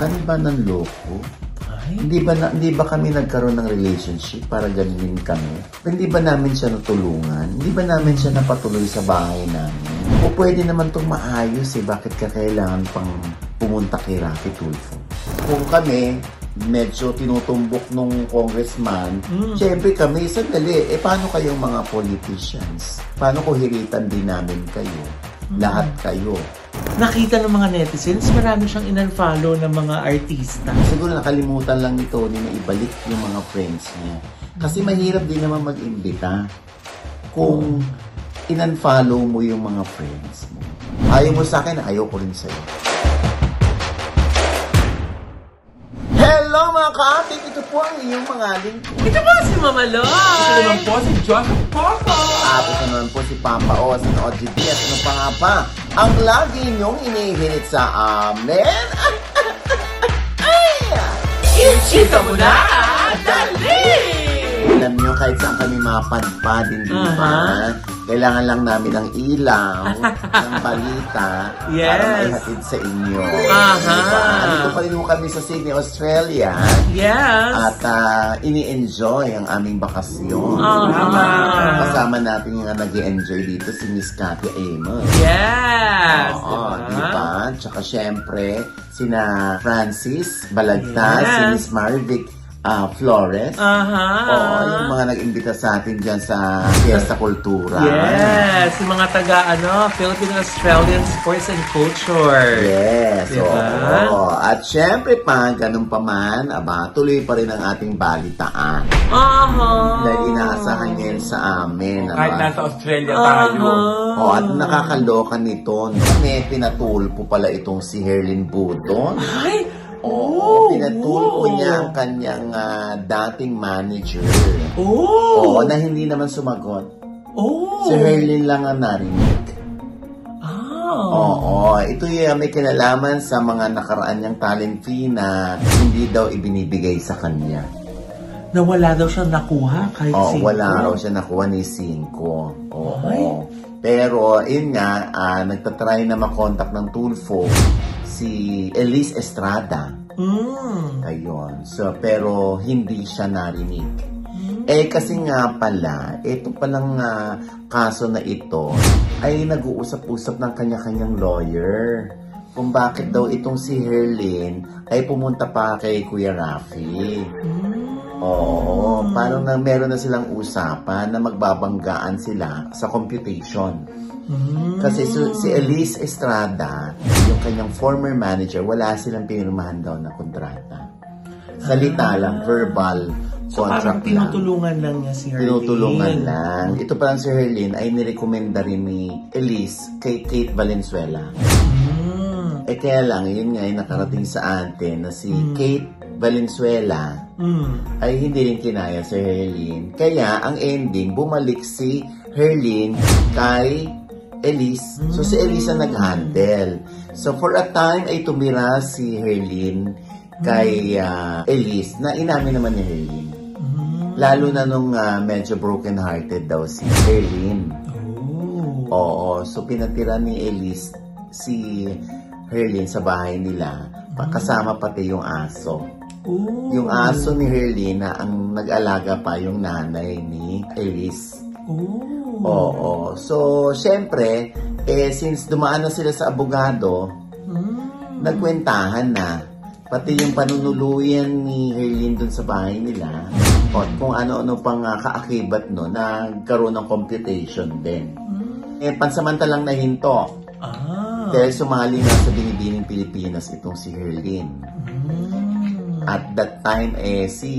Kami ba ng loko? Ay, Hindi ba, na, hindi ba kami nagkaroon ng relationship para ganunin kami? Hindi ba namin siya natulungan? Hindi ba namin siya napatuloy sa bahay namin? O pwede naman itong maayos eh, bakit ka kailangan pang pumunta kay Rafi Tulfo? Kung kami, medyo tinutumbok nung congressman, Mm. syempre kami, sandali, eh paano kayong mga politicians? Paano ko hiritan din namin kayo? Lahat kayo. nakita ng mga netizens, marami siyang inunfollow ng mga artista. Siguro nakalimutan lang ni Tony na ibalik yung mga friends niya. Kasi mahirap din naman mag-imbita kung in-unfollow mo yung mga friends mo. Ayaw mo sa akin, ayaw ko rin sa'yo. Mga ka-ating! Ito po ang iyong mga lingkod. Ito po si Mama Loy! Ito naman po si Joseph Poco. At ito naman po si Papa Oz ng OGB at ano pa nga ba? Ang lagi niyong inihirit sa amin. Ichika mo na! Dali! Alam nyo, kahit saan kami mapadpad, hindi ba? Kailangan lang namin ng ilaw, ng balita, para Yes. maihatid sa inyo. Aha. Diba? Dito pa rin po kami sa Sydney, Australia. Yes! At ah, ini-enjoy ang aming bakasyon. Aha. Kasama natin yung nag enjoy dito si Miss Cathy Amos. Yes! Oo, diba? di ba? Tsaka syempre, sina Francis Balagtas, Yes. si Miss Marvic ah, Flores. Aha! Oo, yung mga nag-imbita sa atin dyan sa Fiesta Cultura. Yes! Yung mga taga, ano, Philippine Australian Sports and Culture. Yes, Diba? oo. At syempre pa, ganun pa man, aba, tuloy pa rin ang ating balitaan. Aha! Dahil inaasahan niya yun sa amin. Kahit aba. nasa Australia tayo. Oh, at nakakaloka nito, may pinatulpo pala itong si Herlin Budon. Ay! Oo, Oh, pinatulpo oh. niya ang kanyang ah, dating manager. Oo, Oh! na hindi naman sumagot. Oh! Si Herlin lang ang narinig. Ah! Oo, ito yung may kinalaman sa mga nakaraan niyang talent fee na hindi daw ibinibigay sa kanya. Na wala daw siyang nakuha kahit Oo, sino. wala raw siya nakuha ni Cinco. Oo. Ay. Pero, yun nga, ah, nagtatry na makontak ng Tulfo si Elise Estrada. Mm. Ayun. So, pero hindi siya narinig. Eh kasi nga pala, ito palang ah, kaso na ito ay nag-uusap-usap ng kanya-kanyang lawyer kung bakit daw itong si Herlin ay pumunta pa kay Kuya Rafi. Oo, parang na meron na silang usapan na magbabanggaan sila sa computation. Mm. Kasi su- si Elise Estrada, yung kanyang former manager, wala silang pinirmahan daw na kontrata. Salita lang, verbal So parang contract lang. tinutulungan lang niya si Herlene. Tinutulungan lang. Ito pa lang si Herlin ay nirekomenda rin ni Elise kay Kate Valenzuela. Mm. Eh kaya lang, yun nga yung nakarating sa atin na si Hmm. Kate Valenzuela Mm. ay hindi rin kinaya si Herlin. Kaya ang ending, bumalik si Herlin kay Elise. So si Elise ang nag-handle. So for a time ay tumira si Herlin kay ah, Elise na inamin naman ni Herlin. Mm. Lalo na nung ah, medyo broken-hearted daw si Herlin. Oh. Oo, so pinatira ni Elise si Herlin sa bahay nila. Kasama pati yung aso. Oh. Yung aso ni Herlin na ang nag-alaga pa yung nanay ni Elise. Oh. Oo. So, syempre, eh, since dumaan na sila sa abogado, Mm. nagkwentahan na. Pati yung panunuluyan ni Herlin dun sa bahay nila. O kung ano-ano pang uh, kaakibat no, nagkaroon ng computation din. Eh, pansamantalang nahinto. Ah. Dahil sumali na sa Binibining Pilipinas itong si Herlin. Mm. At that time, eh, si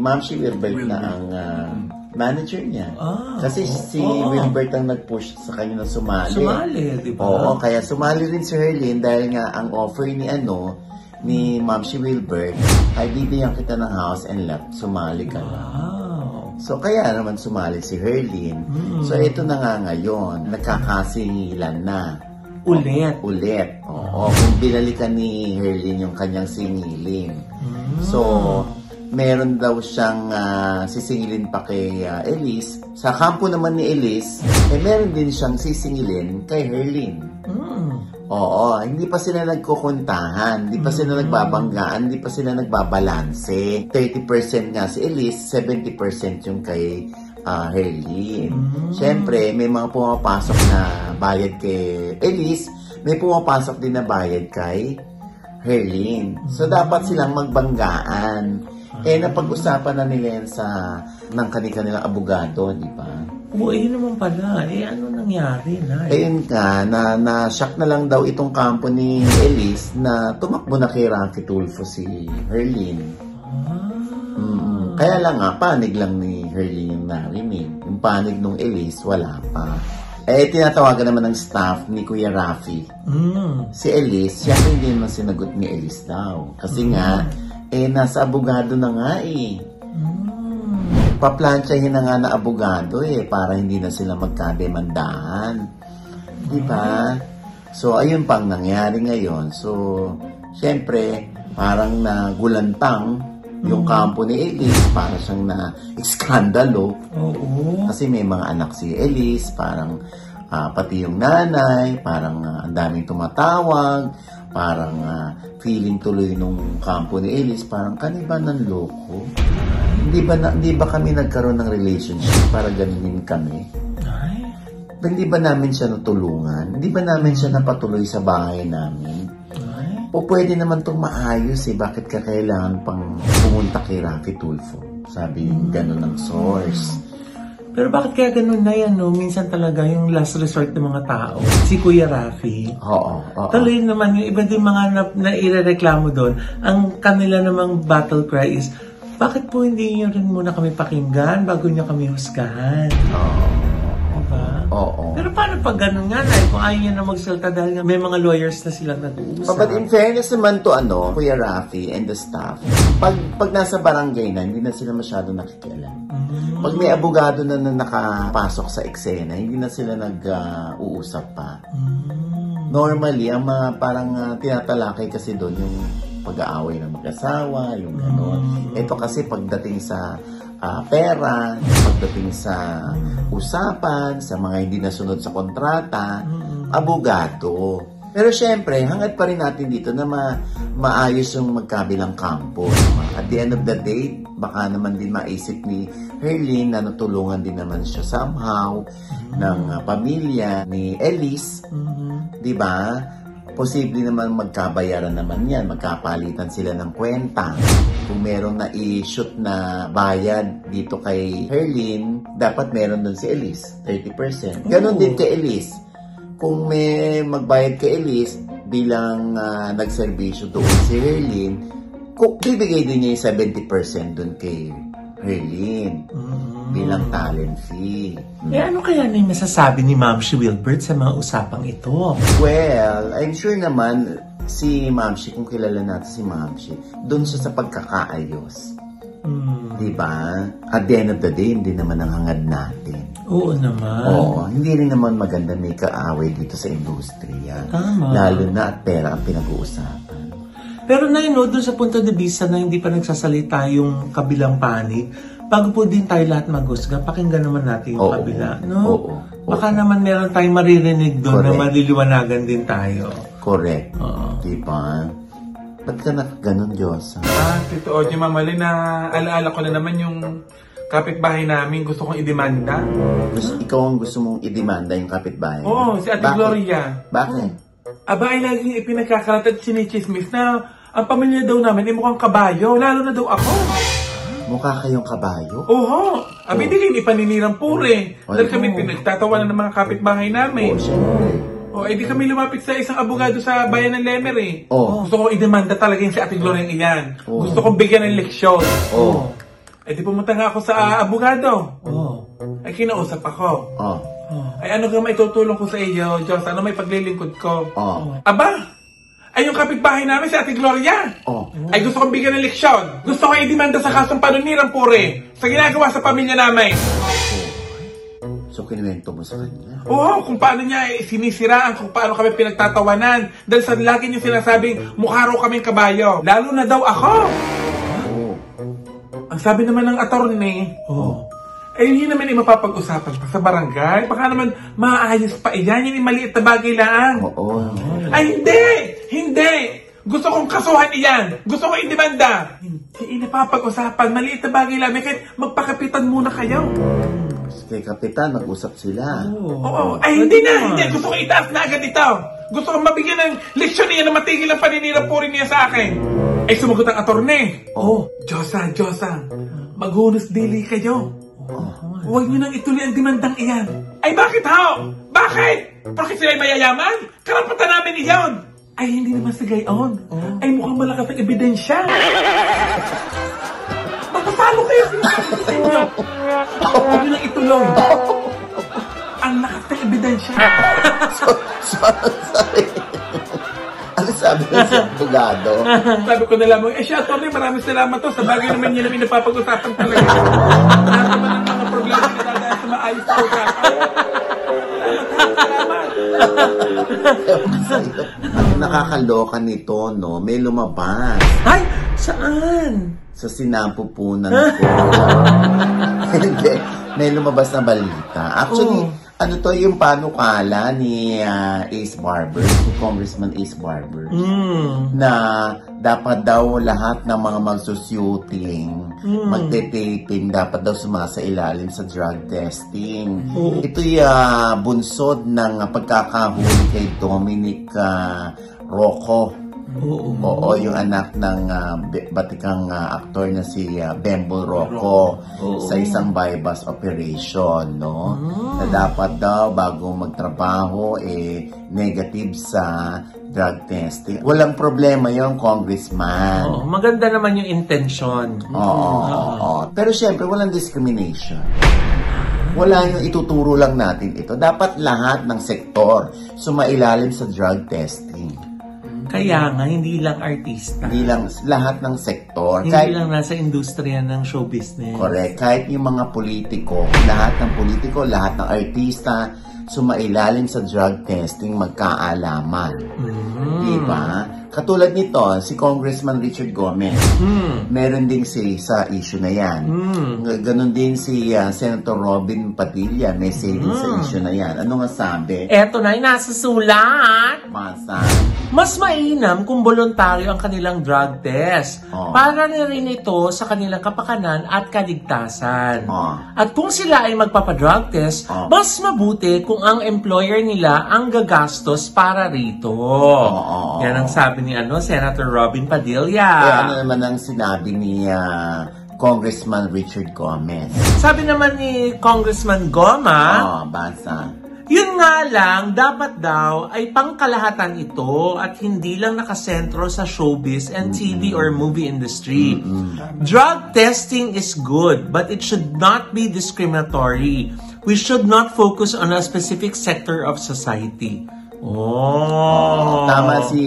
Ma'am si Wilbert na ang ah, manager niya. Ah, Kasi si Oo. Wilbert ang nag-push sa kanya na sumali. Sumali, di ba? Oo, kaya sumali rin si Herlin dahil nga ang offer ni ano, ni Ma'am si Wilbert, ay bibigyan kita ng house and lot, sumali ka na. Wow. So, kaya naman sumali si Herlin. Mm. So, ito na nga ngayon, nagkakasingilan na. Ulit. Ulit. Oo, kung binalikan ni Herlin yung kanyang singilin. Mm. So, meron daw siyang ah, sisingilin pa kay ah, Elise. Sa kampo naman ni Elise, eh meron din siyang sisingilin kay Herlin. Mm. Oo, hindi pa sila nagkukuntahan, hindi pa sila nagbabanggaan, hindi pa sila nagbabalanse. 30% nga si Elise, 70% yung kay ah, Herlene. Siyempre, may mga pumapasok na bayad kay Elise, may pumapasok din na bayad kay Herlene. So, dapat silang magbanggaan. Eh, napag-usapan na nila yan sa ng kanilang abogado, di ba? Oo, eh, yun naman pala. Eh, ano nangyari na? Eh, Ayun nga, na, na-shock na lang daw itong kampo ni Elise na tumakbo na kay Rocky Tulfo si Herlene. ah, Mm, Kaya lang nga, panig lang ni Herlene yung narinig. Yung panig nung Elise, wala pa. Eh, tinatawagan naman ng staff ni Kuya Rafi. mm, Si Elise, siya hindi naman sinagot ni Elise daw. Kasi nga, eh, nasa abogado na nga eh. mm. Paplansyahin na nga na abogado eh, para hindi na sila magkademandahan. Di ba? So, ayun pang nangyari ngayon. So, syempre, parang nagulantang yung kampo ni Elise, para siyang na iskandalo. Oo. Kasi may mga anak si Elise, parang ah, pati yung nanay, parang ah, ang daming tumatawag, parang ah, feeling tuloy nung kampo ni Elise, parang kaniba ng loko. Hindi ba, na, hindi ba kami nagkaroon ng relationship para ganunin kami? Ay, Hindi ba namin siya natulungan? Hindi ba namin siya napatuloy sa bahay namin? ay. O pwede naman itong maayos eh, bakit ka kailangan pang pumunta kay Rafi Tulfo? Sabi gano'n ng source. Pero bakit kaya ganun na yan, no? Minsan talaga yung last resort ng mga tao. Si Kuya Rafi. Oo, oo. Tuloy naman yung iba din mga na, na irereklamo doon, ang kanila namang battle cry is, bakit po hindi nyo rin muna kami pakinggan bago nyo kami husgahan? Oo. Oo. Pero paano pag ganun nga na, kung ayaw nyo na magsalta dahil nga may mga lawyers na silang nag-uusap. But in fairness naman to ano, Kuya Rafi and the staff, pag, pag nasa barangay na, hindi na sila masyado nakikialam. Mm. Pag may abogado na, na nakapasok sa eksena, hindi na sila nag-uusap pa. Mm. Normally, ang mga parang ah, tinatalakay kasi doon yung pag-aaway ng mag-asawa, yung gano'n. Ito kasi pagdating sa ah, pera, pagdating sa usapan, sa mga hindi nasunod sa kontrata, abogado. Pero syempre, hangad pa rin natin dito na ma maayos yung magkabilang kampo. At the end of the day, baka naman din maisip ni Herlene na natulungan din naman siya somehow ng ah, pamilya ni Elise Mhm. 'di ba? Posible naman magkabayaran naman 'yan, magkapalitan sila ng kwenta. Kung merong na i-shoot na bayad dito kay Herlene, dapat meron doon si Elise, 30%. Ganon din kay Elise. Kung may magbayad kay Elise bilang ah, nagserbisyo doon si kung bibigay din niya yung 70% doon kay Herlene Mhm. Bilang talent fee. Eh ano kaya na yung masasabi ni Ma'am Shi Wilbert sa mga usapang ito? Well, I'm sure naman si Mamshi, kung kilala natin si Mamshi, doon siya sa pagkakaayos. Mm. Di ba? At the end of the day, hindi naman ang hangad natin. Oo naman. Oo, hindi rin naman maganda may kaaway dito sa industriya. Tama. Lalo na at pera ang pinag-uusapan. Pero na no, doon sa punto de vista na hindi pa nagsasalita yung kabilang panig, bago po din tayo lahat maghusga, pakinggan naman natin yung Oo. kabila. No? Oo. Baka naman meron tayong maririnig doon na Correct. maliliwanagan din tayo. Correct. Oo. Di ba? Ba't ka na ganun, Diyos? Ah, Tito Oji Mamali, na alaala ko na naman yung kapitbahay namin. Gusto kong idemanda. Gusto, ikaw ang gusto mong idemanda yung kapitbahay. Oo, si Ate Bakit? Gloria. Bakit? Aba ay laging ipinagkakalat at sinichismis na ang pamilya daw namin ay mukhang kabayo, lalo na daw ako. Mukha kayong kabayo? Oho, abi di kayo ipaninirang pure. Ay, Dahil kami oo. pinagtatawanan ng mga kapitbahay namin. Oo, syempre. O, eh di kami lumapit sa isang abogado sa bayan ng Lemer eh. Oo. Gusto ko idemanda talaga yung si Ate Gloria iyan. Oo. Gusto kong bigyan ng leksyon. Oo. Eh di pumunta nga ako sa ah, abogado. Oh. Ay kinausap ako. Oh. Oh. Ay ano ka maitutulong ko sa iyo, Diyos? Ano may paglilingkod ko? Oh. Aba! Ay yung kapitbahay namin si Ate Gloria! Oh. Ay gusto kong bigyan ng leksyon! Gusto ko i-demanda sa kasong panunirang pure sa ginagawa sa pamilya namin! So, kinuwento mo sa kanya? Oo, kung paano niya eh, sinisiraan, kung paano kami pinagtatawanan. Dahil sa lagi niyo sinasabing, mukha raw kaming kabayo. Lalo na daw ako! Oo. Ang sabi naman ng attorney, Oh. Eh, yun naman yung mapapag-usapan pa sa barangay. Baka naman maayos pa iyan. Yun yung maliit na bagay lang. Oo. Ay, hindi! Hindi! Gusto kong kasuhan iyan. Gusto ko indemanda. Hindi napapag-usapan. Maliit na bagay lang. May kahit magpakapitan muna kayo. Kay Kapitan, nag-usap sila. Oo. Ay, hindi na. Hindi. Gusto ko itaas na agad ito. Gusto ko mabigyan ng leksyon niya na matigil ang paninira po rin niya sa akin. Ay, sumagot ang atorne. Oh. Diyosa, Diyosa. Maghunos dili kayo. Huwag niyo nang ituloy ang demandang iyan. Ay, bakit ho? Bakit? Bakit sila'y mayayaman? Karapatan namin iyon. Ay, hindi naman sa gayon. Ay, mukhang malakas ang ebidensya. Magpapalo kayo sinasabi ko sa inyo. Huwag niyo nang ituloy. Ang lakas ng ebidensya. Sorry. ano sabi ko sa abogado? Sabi ko na lamang, eh siya, Tony, maraming salamat to. Sa bagay naman yun namin napapag-usapan talaga. Lahat naman ang mga problema na dadaan sa maayos program. Salamat, nakakaloka nito, no, may lumabas Ay! Saan? sa sinampupunan ko. Hindi, may lumabas na balita. Actually, Oh. Ano to yung panukala ni ah, Ace Barber, si Congressman Ace Barber, Hmm. na dapat daw lahat ng mga magsusyuting, magte-taping, dapat daw sumasa ilalim sa drug testing. Oo. Ito'y ah, bunsod ng ah, pagkakahuli kay Dominic ah, Rocco. Oo. Oo, yung anak ng ah, bi- batikang ah, aktor na si ah, Bembol Rocco Oo. sa isang bypass operation, no? Na dapat daw bago magtrabaho eh negative sa drug testing. Walang problema yon congressman. Oo, maganda naman yung intention. Oo, oo. Pero syempre, walang discrimination. Wala yung ituturo lang natin ito. Dapat lahat ng sektor sumailalim sa drug testing. Kaya nga, hindi lang artista. Hindi lang lahat ng sektor. Hindi Kahit, lang nasa industriya ng show business. correct. Kahit yung mga politiko, lahat ng politiko, lahat ng artista, sumailalim sa drug testing, magkaalaman. Mm. Diba? Katulad nito, si Congressman Richard Gomez. Hmm. Meron ding si sa issue na yan. Hmm. G- Ganon din si ah, Senator Robin Padilla, may say din sa issue na yan. Ano nga sabi? Eto na, nasa sulat. Masa. Mas mainam kung voluntaryo ang kanilang drug test. Oh. Para na rin ito sa kanilang kapakanan at kaligtasan. Oh. At kung sila ay magpapadrug test, Oh. mas mabuti kung ang employer nila ang gagastos para rito. oh, Yan ang sabi ni ano, Senator Robin Padilla. Eh, ano naman ang sinabi ni ah, Congressman Richard Gomez? Sabi naman ni Congressman Goma, Oh, basa. Yun nga lang, dapat daw ay pangkalahatan ito at hindi lang nakasentro sa showbiz and TV or movie industry. Drug testing is good, but it should not be discriminatory. We should not focus on a specific sector of society. Oh. Tama si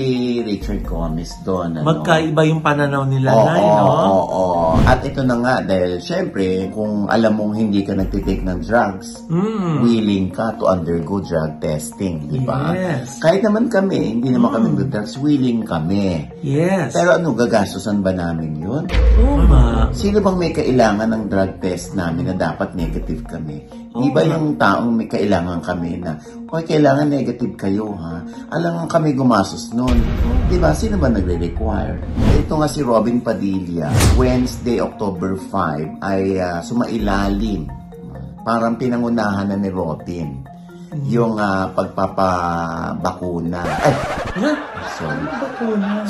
Richard Gomez doon. Ano? Magkaiba yung pananaw nila Oo, na, no? oo, oo. At ito na nga, dahil syempre, kung alam mong hindi ka nagtitake ng drugs, Mm. willing ka to undergo drug testing, di ba? Yes. Kahit naman kami, hindi naman kami drugs, willing kami. Yes. Pero ano, gagastusan ba namin yun? Oo nga. Sino bang may kailangan ng drug test namin na dapat negative kami? Di ba yung taong may kailangan kami na, okay, kailangan negative kayo ha? Alam nga kami gumasos nun. Di ba? Sino ba nagre-require? Ito nga si Robin Padilla, Wednesday, October 5, ay ah, sumailalim. Parang pinangunahan na ni Robin yung ah, pagpapabakuna. Ay, Huh? sorry. Bakuna.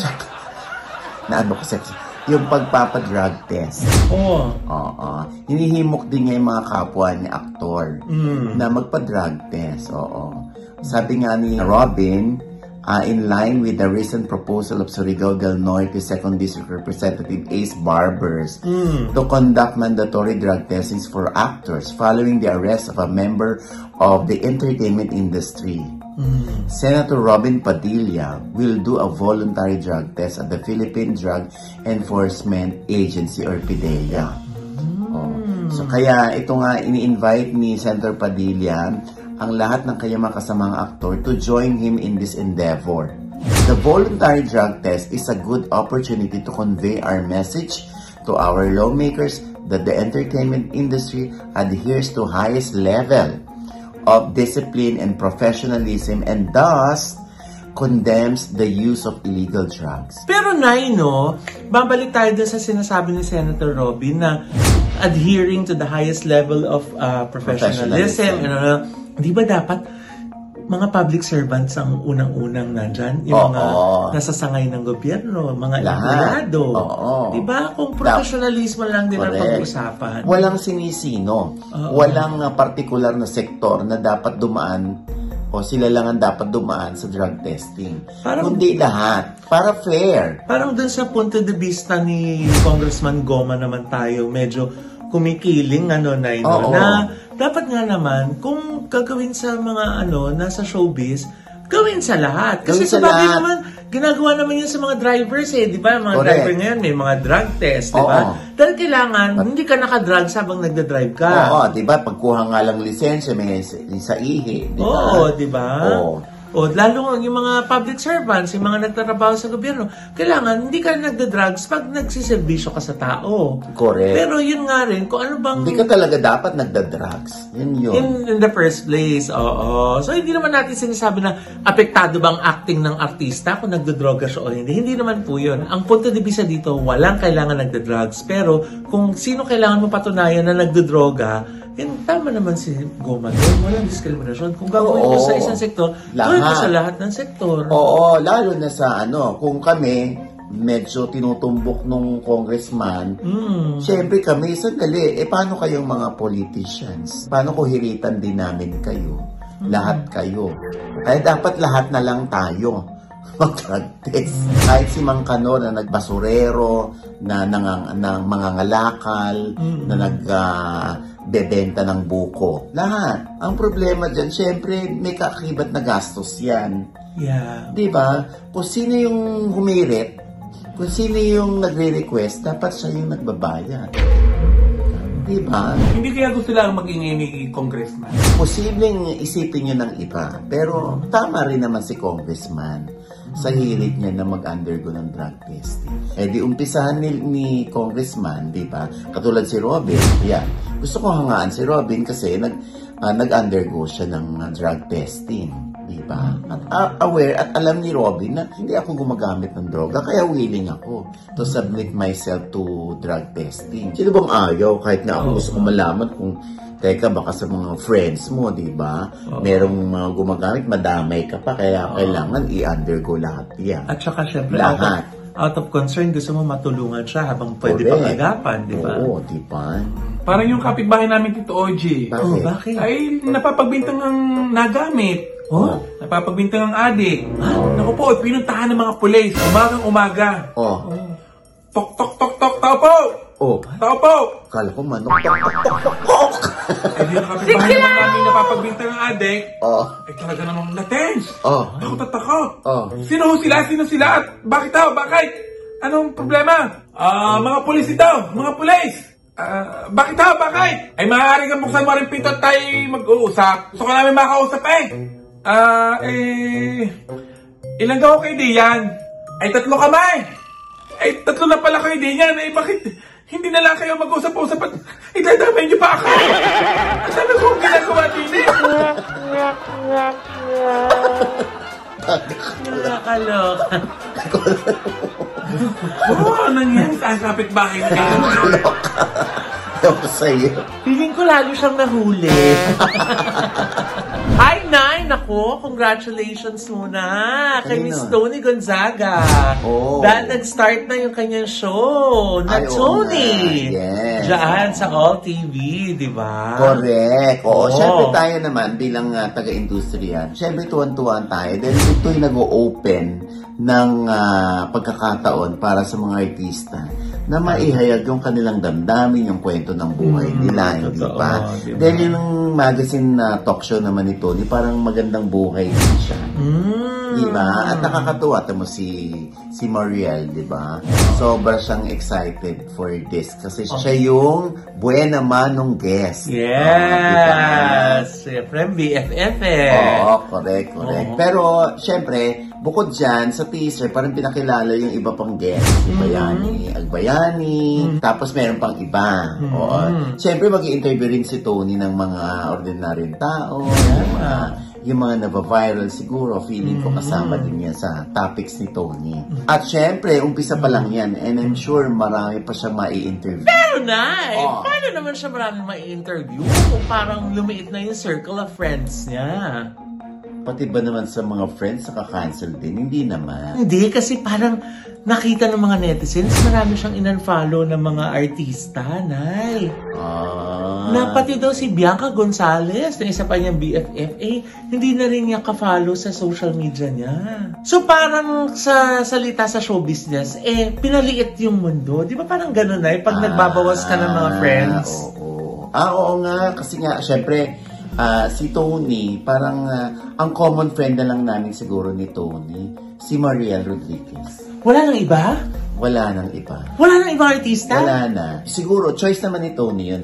Naano ko sa yung pagpapadrug test. Oo. Oo. Hinihimok din niya yung mga kapwa niya aktor Mm. na magpa-drug test. Oo. Sabi nga ni Robin, uh, in line with the recent proposal of Surigao del Norte 2nd District Representative Ace Barbers Mm. to conduct mandatory drug testings for actors following the arrest of a member of the entertainment industry. Mm. Senator Robin Padilla will do a voluntary drug test at the Philippine Drug Enforcement Agency or PDEA. Oh. So kaya ito nga ini-invite ni Senator Padilla ang lahat ng kanyang mga kasamang aktor to join him in this endeavor. The voluntary drug test is a good opportunity to convey our message to our lawmakers that the entertainment industry adheres to highest level of discipline and professionalism and thus condemns the use of illegal drugs. Pero Nay, no, babalik tayo dun sa sinasabi ni Senator Robin na adhering to the highest level of uh, professionalism. Professionalism. And, uh, di ba dapat mga public servants ang unang-unang nandyan? Yung Oo. mga nasa sangay ng gobyerno, mga Lahat. empleyado. Oo. Di ba? Kung professionalismo lang din ang Correct. pag-uusapan. Walang sinisino. Walang uh, particular na sektor na dapat dumaan o sila lang ang dapat dumaan sa drug testing. Parang- Kundi lahat. Para fair. Parang dun sa punto de vista ni Congressman Goma naman tayo, medyo kumikiling ano na Oo. na dapat nga naman kung gagawin sa mga ano nasa showbiz gawin sa lahat. Kasi Gawin sa bagay lahat. naman, ginagawa naman yun sa mga drivers eh, di ba? Mga Correct. driver ngayon, may mga drug test, di ba? Dahil kailangan, hindi ka nakadrug habang nagda-drive ka. Oo, di ba? Pagkuha nga lang lisensya, may sa, sa ihi. Di ba? Oo, di ba? Oo. O, lalo yung mga public servants, yung mga nagtatrabaho sa gobyerno, kailangan hindi ka nagda-drugs pag nagsiservisyo ka sa tao. Correct. Pero yun nga rin, kung ano bang... Hindi ka talaga dapat nagda-drugs. Yun yun. In, in the first place, oo. So, hindi naman natin sinasabi na apektado bang acting ng artista kung nagdodroga siya o hindi. Hindi naman po yun. Ang punto de vista dito, walang kailangan nagda-drugs. Pero, kung sino kailangan mo patunayan na nagdodroga, yun, tama naman si Goma doon. Walang diskriminasyon. Kung gagawin mo Oo. sa isang sektor, gawin mo sa lahat ng sektor. Oo, lalo na sa ano, kung kami, medyo tinutumbok nung congressman, Mm. Siyempre kami, sandali, eh paano kayong mga politicians? Paano kung hiritan din namin kayo? Lahat kayo. Kaya dapat lahat na lang tayo mag-drug. Kahit si Mang Kano na nagbasurero, na, nang, na mga ngalakal, na nag ah, bebenta ng buko. Lahat. Ang problema dyan, siyempre, may kaakibat na gastos yan. Yeah. Di ba? Kung sino yung humirit, kung sino yung nagre-request, dapat siya yung nagbabayad. Di ba? Hindi kaya gusto lang mag-ingay ni congressman. Posibleng isipin nyo ng iba. Pero tama rin naman si congressman sa hilig niya na mag-undergo ng drug testing. Eh di umpisahan ni, ni congressman, di ba? Katulad si Robin, yan. Gusto ko hangaan si Robin kasi nag, ah, nag-undergo siya ng ah, drug testing. Di ba? At ah, aware at alam ni Robin na hindi ako gumagamit ng droga, kaya willing ako to submit myself to drug testing. Sino bang ayaw? Kahit nga ako gusto ko malaman kung Teka, baka sa mga friends mo, di ba? Merong mga gumagamit, madamay ka pa, kaya kailangan i-undergo lahat yan. At saka, syempre, out of, Lahat. out of concern, gusto mo matulungan siya habang pwede pang Correct. agapan, di ba? Oo, di ba? Parang yung kapitbahay namin, Tito Oji. Bakit? Oh, bakit? Ay, napapagbintang ng nagamit. Oh? Napapagbintang ng adik. Naku po, pinuntahan ng mga pulis. Umagang umaga. Oh, Tok, tok, tok, tok, tao po! Oh, Tao po! kala ko manok. Tok, tok, tok, tok, tok. Eh, di yung kapitbahay naman namin napapagbintang ng adik. Oh, Eh, talaga namang na-tense. oh, Takot at takot. oh. Sino ho sila? Sino sila? At bakit daw? Bakit? Anong problema? Ah, mga pulis ito. Mga pulis. Ah, bakit daw? Bakit? Ay, maaari kang buksan mo rin pinto at tayo mag-uusap. Gusto ko namin makausap eh. Ah, eh... Ilan daw kayo diyan? Ay, tatlo kami. Ay, tatlo na pala kayo diyan. Ay, bakit hindi na lang kayo mag-usap-usap at idadamay niyo pa ako? Ang sabi ko ang ginagawa din eh. Nakakaloka. Oo, oh, nangyari sa kapitbahay na kayo. Ewan ko sa'yo. Feeling ko lalo siyang nahuli. Nako, congratulations muna kay? Miss Tony Gonzaga. Oh. Dahil nag-start na yung kanyang show na Ay, Tony. nga. Yes. Diyan sa All TV, di ba? Correct. Oo, Oo. syempre tayo naman bilang ah, taga-industriya, syempre tuwan-tuwan tayo dahil ito'y nag-o-open ng ah, pagkakataon para sa mga artista na maihayag yung kanilang damdamin, yung kwento ng buhay Mm, nila, hindi totoo, ba? di ba? Dahil yung magazine na talk show naman ni Tony, parang magandang buhay din siya. Mm. Di ba? At nakakatuwa tamo si si Mariel, di ba? Sobra siyang excited for this kasi siya yung buena manong guest. Oh? Yes! Siyempre, BFF eh. Oo, correct, correct. Oo. Pero, syempre, bukod dyan, sa teaser, parang pinakilala yung iba pang guest. Si Bayani, Agbayani, tapos meron pang iba. Oo. Syempre, mag interview rin si Tony ng mga ordinaryong tao, yung mga, yung mga naba-viral siguro, feeling ko kasama din yan sa topics ni Tony. At syempre, umpisa pa lang yan, and I'm sure marami pa siyang mai-interview. Pero na, eh, Oh. paano naman siya maraming ma-interview kung parang lumiit na yung circle of friends niya? Pati ba naman sa mga friends, naka-cancel din? Hindi naman. Hindi, kasi parang nakita ng mga netizens, marami siyang in-unfollow ng mga artista, Nay. Ah. Na pati daw si Bianca Gonzalez, na isa pa niyang BFF, eh, hindi na rin niya ka-follow sa social media niya. So parang sa salita sa show business, eh, pinaliit yung mundo. Di ba parang ganun na, pag nagbabawas ka ng mga Ah, friends? Oo. Ah, oo nga. Kasi nga, syempre, ah, si Tony, parang ah, ang common friend na lang namin siguro ni Tony, si Mariel Rodriguez. Wala nang iba? Wala nang iba. Wala nang ibang artista? Wala na. Siguro, choice naman ni Tony yun.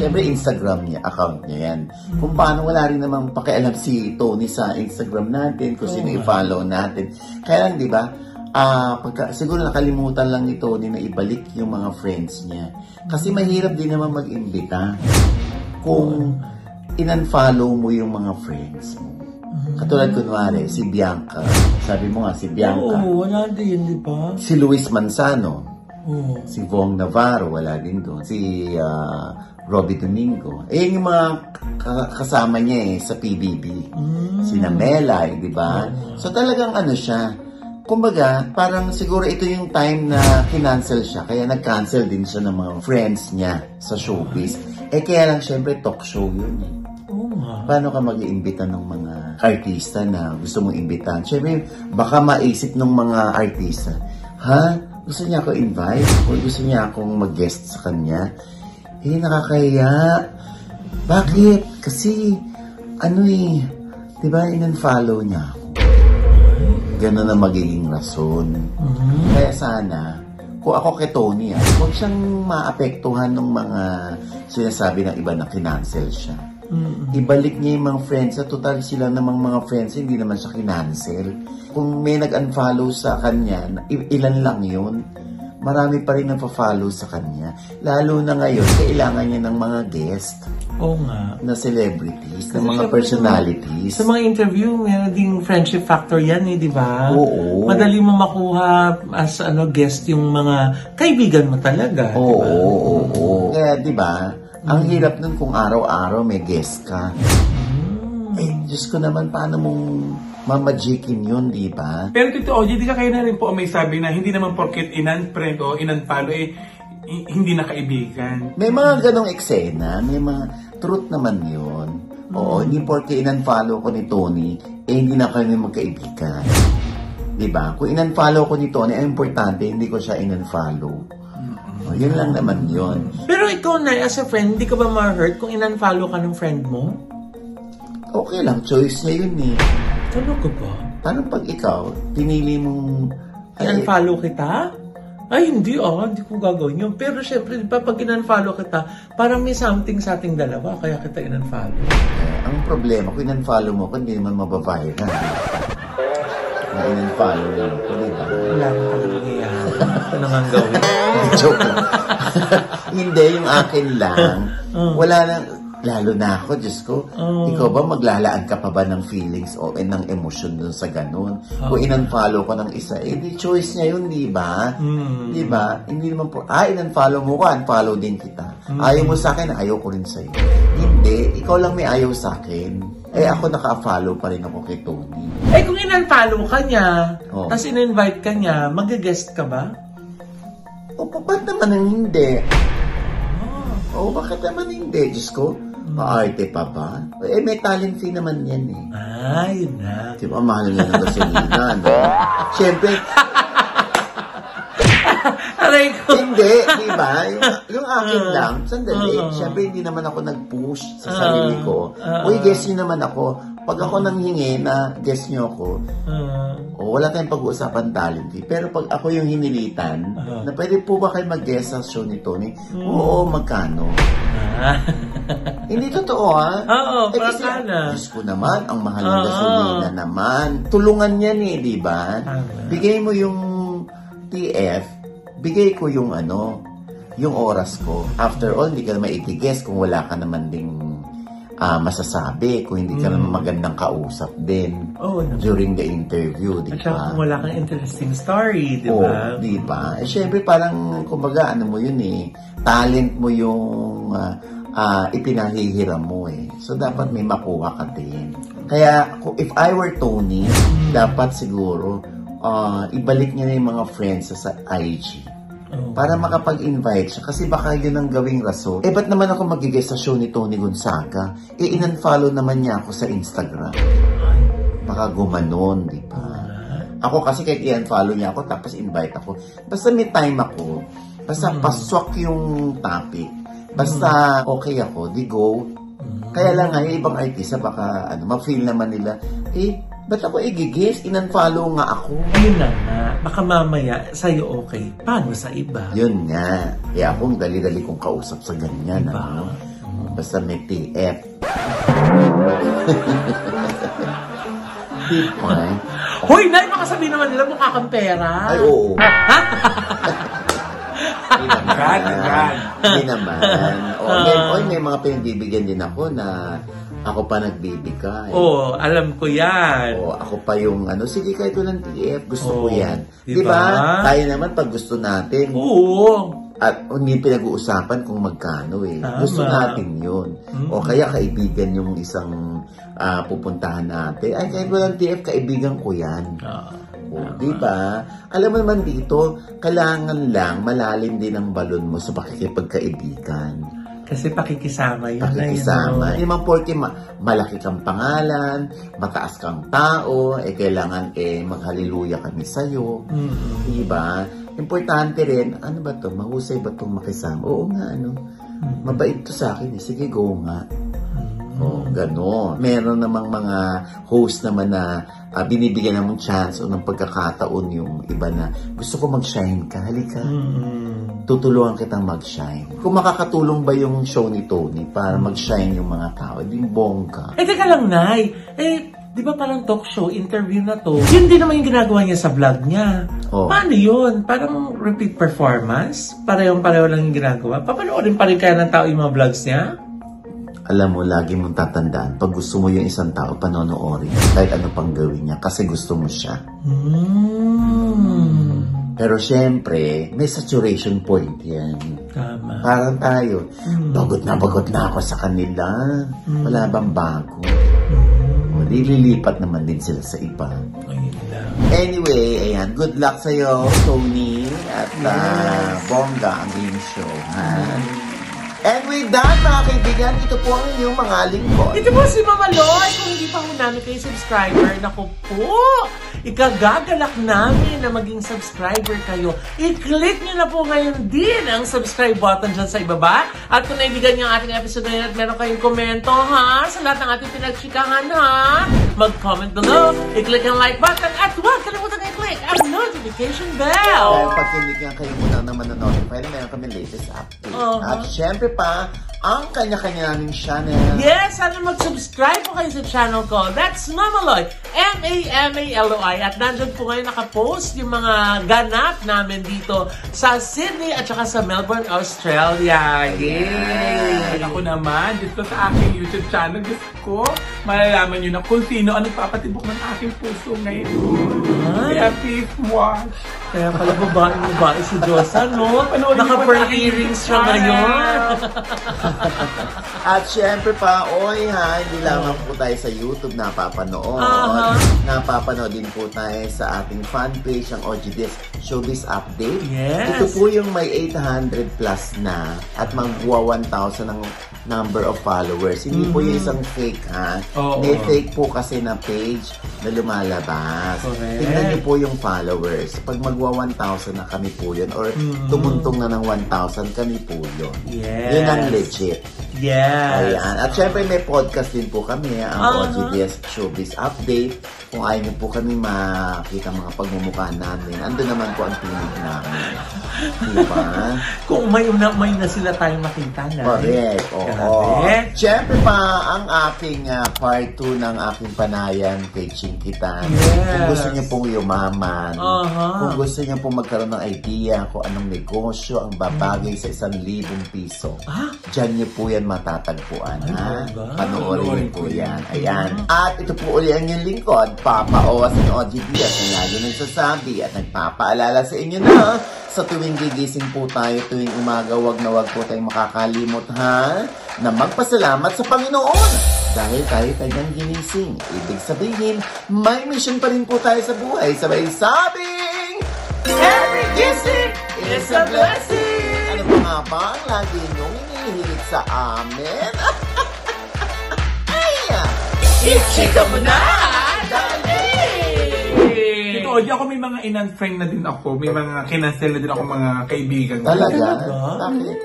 Siyempre, Instagram niya, account niya yan. Kung paano, wala rin namang pakialam si Tony sa Instagram natin, kung sino i-follow natin. Kaya lang, di ba, ah, pagka, siguro nakalimutan lang ni Tony na ibalik yung mga friends niya. Kasi mahirap din naman mag-imbita kung in-unfollow mo yung mga friends mo. Katulad kunwari, si Bianca. Sabi mo nga, si Bianca. Oo, wala din, di ba? Si Luis Manzano. Oo. Si Vong Navarro, wala din doon. Si ah, Robbie Domingo. Eh, yung mga ka- kasama niya eh, sa PBB. Si Namelay, di ba? So talagang ano siya, kumbaga, parang siguro ito yung time na kinancel siya, kaya nag-cancel din siya ng mga friends niya sa showbiz. Eh, kaya lang syempre talk show yun eh. Nga. Paano ka mag-iimbita ng mga artista na gusto mong imbitahan? Siyempre, baka maisip ng mga artista, ha? Gusto niya ako invite? O gusto niya akong mag-guest sa kanya? Eh, nakakahiya. Bakit? Kasi, ano eh, di ba, in-unfollow niya ako. Ganun na magiging rason. Kaya sana, kung ako kay Tony, ah, huwag siyang maapektuhan ng mga sinasabi ng iba na kinancel siya. Ibalik niya yung mga friends sa total sila namang mga friends, hindi naman siya kinancel. Kung may nag-unfollow sa kanya, ilan lang yun. Marami pa rin nagpa-follow sa kanya. Lalo na ngayon, kailangan niya ng mga guest Oo nga. na celebrities, Kasi ng mga personalities. Sa mga interview, meron ding friendship factor yan eh, di ba? Oo. Madali mo makuha as ano guest yung mga kaibigan mo talaga. Oo, di ba? oo, oo, oo. Kaya, di ba, ang hirap nun kung araw-araw may guest ka. Eh, Diyos ko naman, paano mong mamajikin yun, di ba? Pero Tito Oji, di ka kayo na rin po may sabi na hindi naman porket inan-friend o inan-follow eh, hi- hindi na kaibigan. May mga ganong eksena, may mga truth naman yun. Oo, hindi porke in-unfollow ko ni Tony, eh hindi na kami magkaibigan. Di ba? Kung in-unfollow ko ni Tony, ang importante, hindi ko siya in-unfollow. O, yun lang naman yun. Pero ikaw na, as a friend, hindi ka ba ma-hurt kung in-unfollow ka ng friend mo? Okay lang, choice niya yun eh. Ano ka ba? Paano pag ikaw, pinili mong... In-unfollow kita? Ay, hindi ah, hindi ko gagawin yun. Pero syempre, di ba, pag in-unfollow kita, parang may something sa ating dalawa, kaya kita in-unfollow. eh, ang problema, kung in-unfollow mo ko, hindi naman mabaviral. Na in-unfollow lang ako, di ba? Wala na pala nangyayari. Ito na nga ang gawin. Joke lang. Hindi, yung akin lang. Wala na, lalo na ako, Diyos ko. Oh. Ikaw ba, maglalaan ka pa ba ng feelings o eh, ng emosyon dun sa ganun? Kung in-unfollow ko ng isa, eh, di choice niya yun, di ba? Mm. Di ba? Hindi naman po, ah, in-unfollow mo ko, unfollow din kita. Ayaw mo sa akin, ayaw ko rin sa'yo. Hindi, ikaw lang may ayaw sa akin. Eh, ako naka-follow pa rin ako kay Tony. Eh, kung in-unfollow ka niya, Oh. tapos in-invite ka niya, mag-guest ka ba? O, pa- ba't naman ang hindi? Oo, bakit naman hindi? Diyos ko, paarte pa ba? Eh, may talent fee naman yan eh. Ah, yun na. Di ba, mahal nga ng gasolina, no? Siyempre, Aray ko. hindi, di ba? Yung, yung akin Ah. lang, sandali. Ah. Siyempre, hindi naman ako nag-push sa sarili ko. Ah. Uy, guess nyo naman ako. pag ako nang hingi na guest nyo ako, Ah. o wala tayong pag-uusapan talent. Pero pag ako yung hinilitan, Ah. na pwede po ba kayo mag-guest sa show ni Tony? Oo, magkano? Ah. Hindi totoo ha? Oo, Eh, kasi, pakana. Diyos ko naman, ang mahal ng gasolina naman. Tulungan yan eh, di ba? Bigay mo yung TF, bigay ko yung ano, yung oras ko. After all, hindi ka naman itigess kung wala ka naman ding ah, masasabi, kung hindi ka Mm. naman magandang kausap din Oo naman. during the interview, di At saka ba? kung wala kang interesting story, di ba? di ba? Eh, syempre parang, kumbaga, ano mo yun eh, talent mo yung ah, ah, ipinahihiram mo eh. So, dapat may makuha ka din. Kaya, if I were Tony, dapat siguro, ah, ibalik niya na yung mga friends sa, sa IG. Oo. Para makapag-invite siya. Kasi baka yun ang gawing rason. Eh, ba't naman ako magiging sa show ni Tony Gonzaga? Eh, in-unfollow naman niya ako sa Instagram. Baka gumanon, di ba? Ako kasi kahit i-unfollow niya ako, tapos invite ako. Basta may time ako. Basta paswak yung topic. Basta okay ako, di go. Kaya lang nga, yung ibang artista, baka ano, ma-feel naman nila, eh, ba't ako igigis? In-unfollow nga ako. Yun na nga. Baka mamaya, sa'yo okay. Paano sa iba? Yun nga. Eh ako, ang dali-dali kong kausap sa ganyan. Diba? Ano? Basta may TF. Di ba? Hoy, Nay! Baka sabihin naman nila mukha kang pera. Ay, oo. Hindi naman. Hindi naman. O, Ah. may, oy, may mga pinagbibigyan din ako na ako pa nagbibigay. Oo, alam ko yan. O, ako pa yung ano, sige kahit walang TF, gusto ko Oo. yan. Diba? Di ba? Tayo naman pag gusto natin, Oo. At hindi pinag-uusapan kung magkano eh. Tama. Gusto natin yun. Mm. O kaya kaibigan yung isang ah, pupuntahan natin. Ay, kahit walang TF, kaibigan ko yan. Ah, O, di ba? Alam mo naman dito, kailangan lang malalim din ang balon mo sa pakikipagkaibigan. kasi pakikisama yun. Pakikisama. Nay, Hindi man porke ma- malaki kang pangalan, mataas kang tao, eh kailangan eh maghaliluya kami sa'yo. no? Mm. Diba? Importante rin, ano ba to? Mahusay ba itong makisama? Oo nga, ano? Mabait to sa akin eh. Sige, go nga. Oo, gano'n. Meron namang mga host naman na ah, binibigyan namang chance o ng pagkakataon yung iba na gusto ko mag-shine ka. Halika. Mm. Tutulungan kitang mag-shine. Kung makakatulong ba yung show ni Tony para mag-shine yung mga tao, di bongga. Eh, teka lang, Nay. Eh, di ba parang talk show, interview na to? Yun din naman yung ginagawa niya sa vlog niya. Oh. Paano yun? Parang repeat performance? Parehong-pareho lang yung ginagawa. Papanoorin pa rin kaya ng tao yung mga vlogs niya? Alam mo, lagi mong tatandaan, pag gusto mo yung isang tao, panonoorin. Kahit ano pang gawin niya, kasi gusto mo siya. Mm. Pero syempre, may saturation point yan. Tama. Parang tayo, bagot na bagot na ako sa kanila. Wala bang bago? O, di lilipat naman din sila sa iba. Anyway, ayan, good luck sa'yo, Tony, at ah, bongga ang game show, ha? And with that, mga kaibigan, ito po ang inyong mga lingkod. Ito po si Mama Loy. Kung hindi pa po namin kayo subscriber, naku po, ikagagalak namin na maging subscriber kayo. I-click nyo na po ngayon din ang subscribe button dyan sa ibaba. At kung naibigan nyo ang ating episode ngayon at meron kayong komento, ha? Sa lahat ng ating pinagchikahan, ha? Mag-comment below, i-click ang like button, at huwag kalimutan i-click ang notification Dahil bell. pag hindi nga kayo muna naman na-notify, meron kami latest update. Uh-huh. At syempre pa, ang kanya-kanya naming channel. Yes, sana mag-subscribe po kayo sa channel ko. That's Mamaloy. M-A-M-A-L-O-I. At nandun po ngayon nakapost yung mga ganap namin dito sa Sydney at saka sa Melbourne, Australia. Yay! Ay, ako naman, dito sa aking YouTube channel, gusto ko, malalaman nyo na kung sino ang nagpapatibok ng aking puso ngayon. Ay. Kaya please watch. Kaya pala babae-babae si Josa, no? Naka-pearl earrings siya ngayon. At syempre pa, oy ha, hindi lamang po tayo sa YouTube napapanood. Aha. Napapanood din po tayo sa ating fan page, ang OGDS Showbiz Update. Yes. Ito po yung may 800 plus na at magbuwa 1,000 ang number of followers. Hindi po yung isang fake ha. Mm-hmm. Oo. May fake po kasi na page na lumalabas. Correct. Tingnan niyo po yung followers. Pag magwa 1,000 na kami po yun or Mhm. tumuntong na ng 1,000 kami po yun. Yes. Yun ang legit. Yes. Ayan. At syempre may podcast din po kami, ang Aha. OGBS Showbiz Update. Kung ayaw niyo po kami makita mga pagmumukha namin, ando naman po ang tinig namin. Diba? Kung may una may na sila tayo makita na. Correct. Oo. Grabe. Siyempre pa, ang aking ah, part 2 ng aking panayan kay Chinkitan. Yes. Kung gusto niyo pong yumaman, Aha. kung gusto niyo pong magkaroon ng idea kung anong negosyo ang babagay sa isang libong piso, Ah? Diyan niyo po yan matatagpuan, ha? talaga? Panoorin niyo po yan. Ayan. At ito po uli ang inyong lingkod, Papa Owas ng OG Diaz na lagi nagsasabi at nagpapaalala sa inyo na sa tuwing gigising po tayo tuwing umaga, wag na wag po tayong makakalimot, ha? Na magpasalamat sa Panginoon dahil tayo kanyang ginising. Ibig sabihin, may mission pa rin po tayo sa buhay. Sabay sabing, Every gising is a blessing! Ano pa nga ba ang lagi niyong inihilig sa amin? Ay! Ichika mo na! Dali! Tito Oji, ako may mga in-unfriend na din ako. May mga kinansel na din ako mga kaibigan. ko. Talaga? Bakit?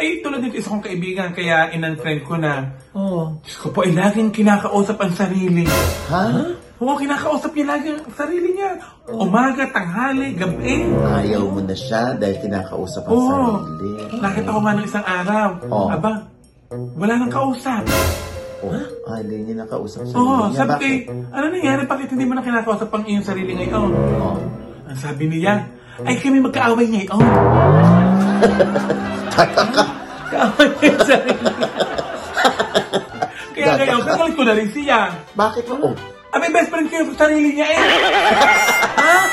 Ay, tulad dito isa kong kaibigan, kaya in-unfriend ko na. Oh. Diyos ko po, ay laging kinakausap ang sarili. Ha? Oo, kinakausap niya lagi ang sarili niya. Umaga, tanghali, gabi. Ayaw mo na siya dahil kinakausap ang Oo. sarili. Nakita ko nga nung isang araw. Oo. Aba, wala nang kausap. Oh, ayaw niya nakausap sa Oo, sarili niya. sabi Bakit? kay, ano nangyari? Bakit hindi mo na kinakausap ang iyong sarili ngayon? Oh. Ang sabi niya, ay kami magkaaway ngayon. Kaaway yung sarili. Kaya ngayon, kagalit ko na rin siya. Bakit mo? Oh, Abi best friend kau yang pertarung ini ya? Hah?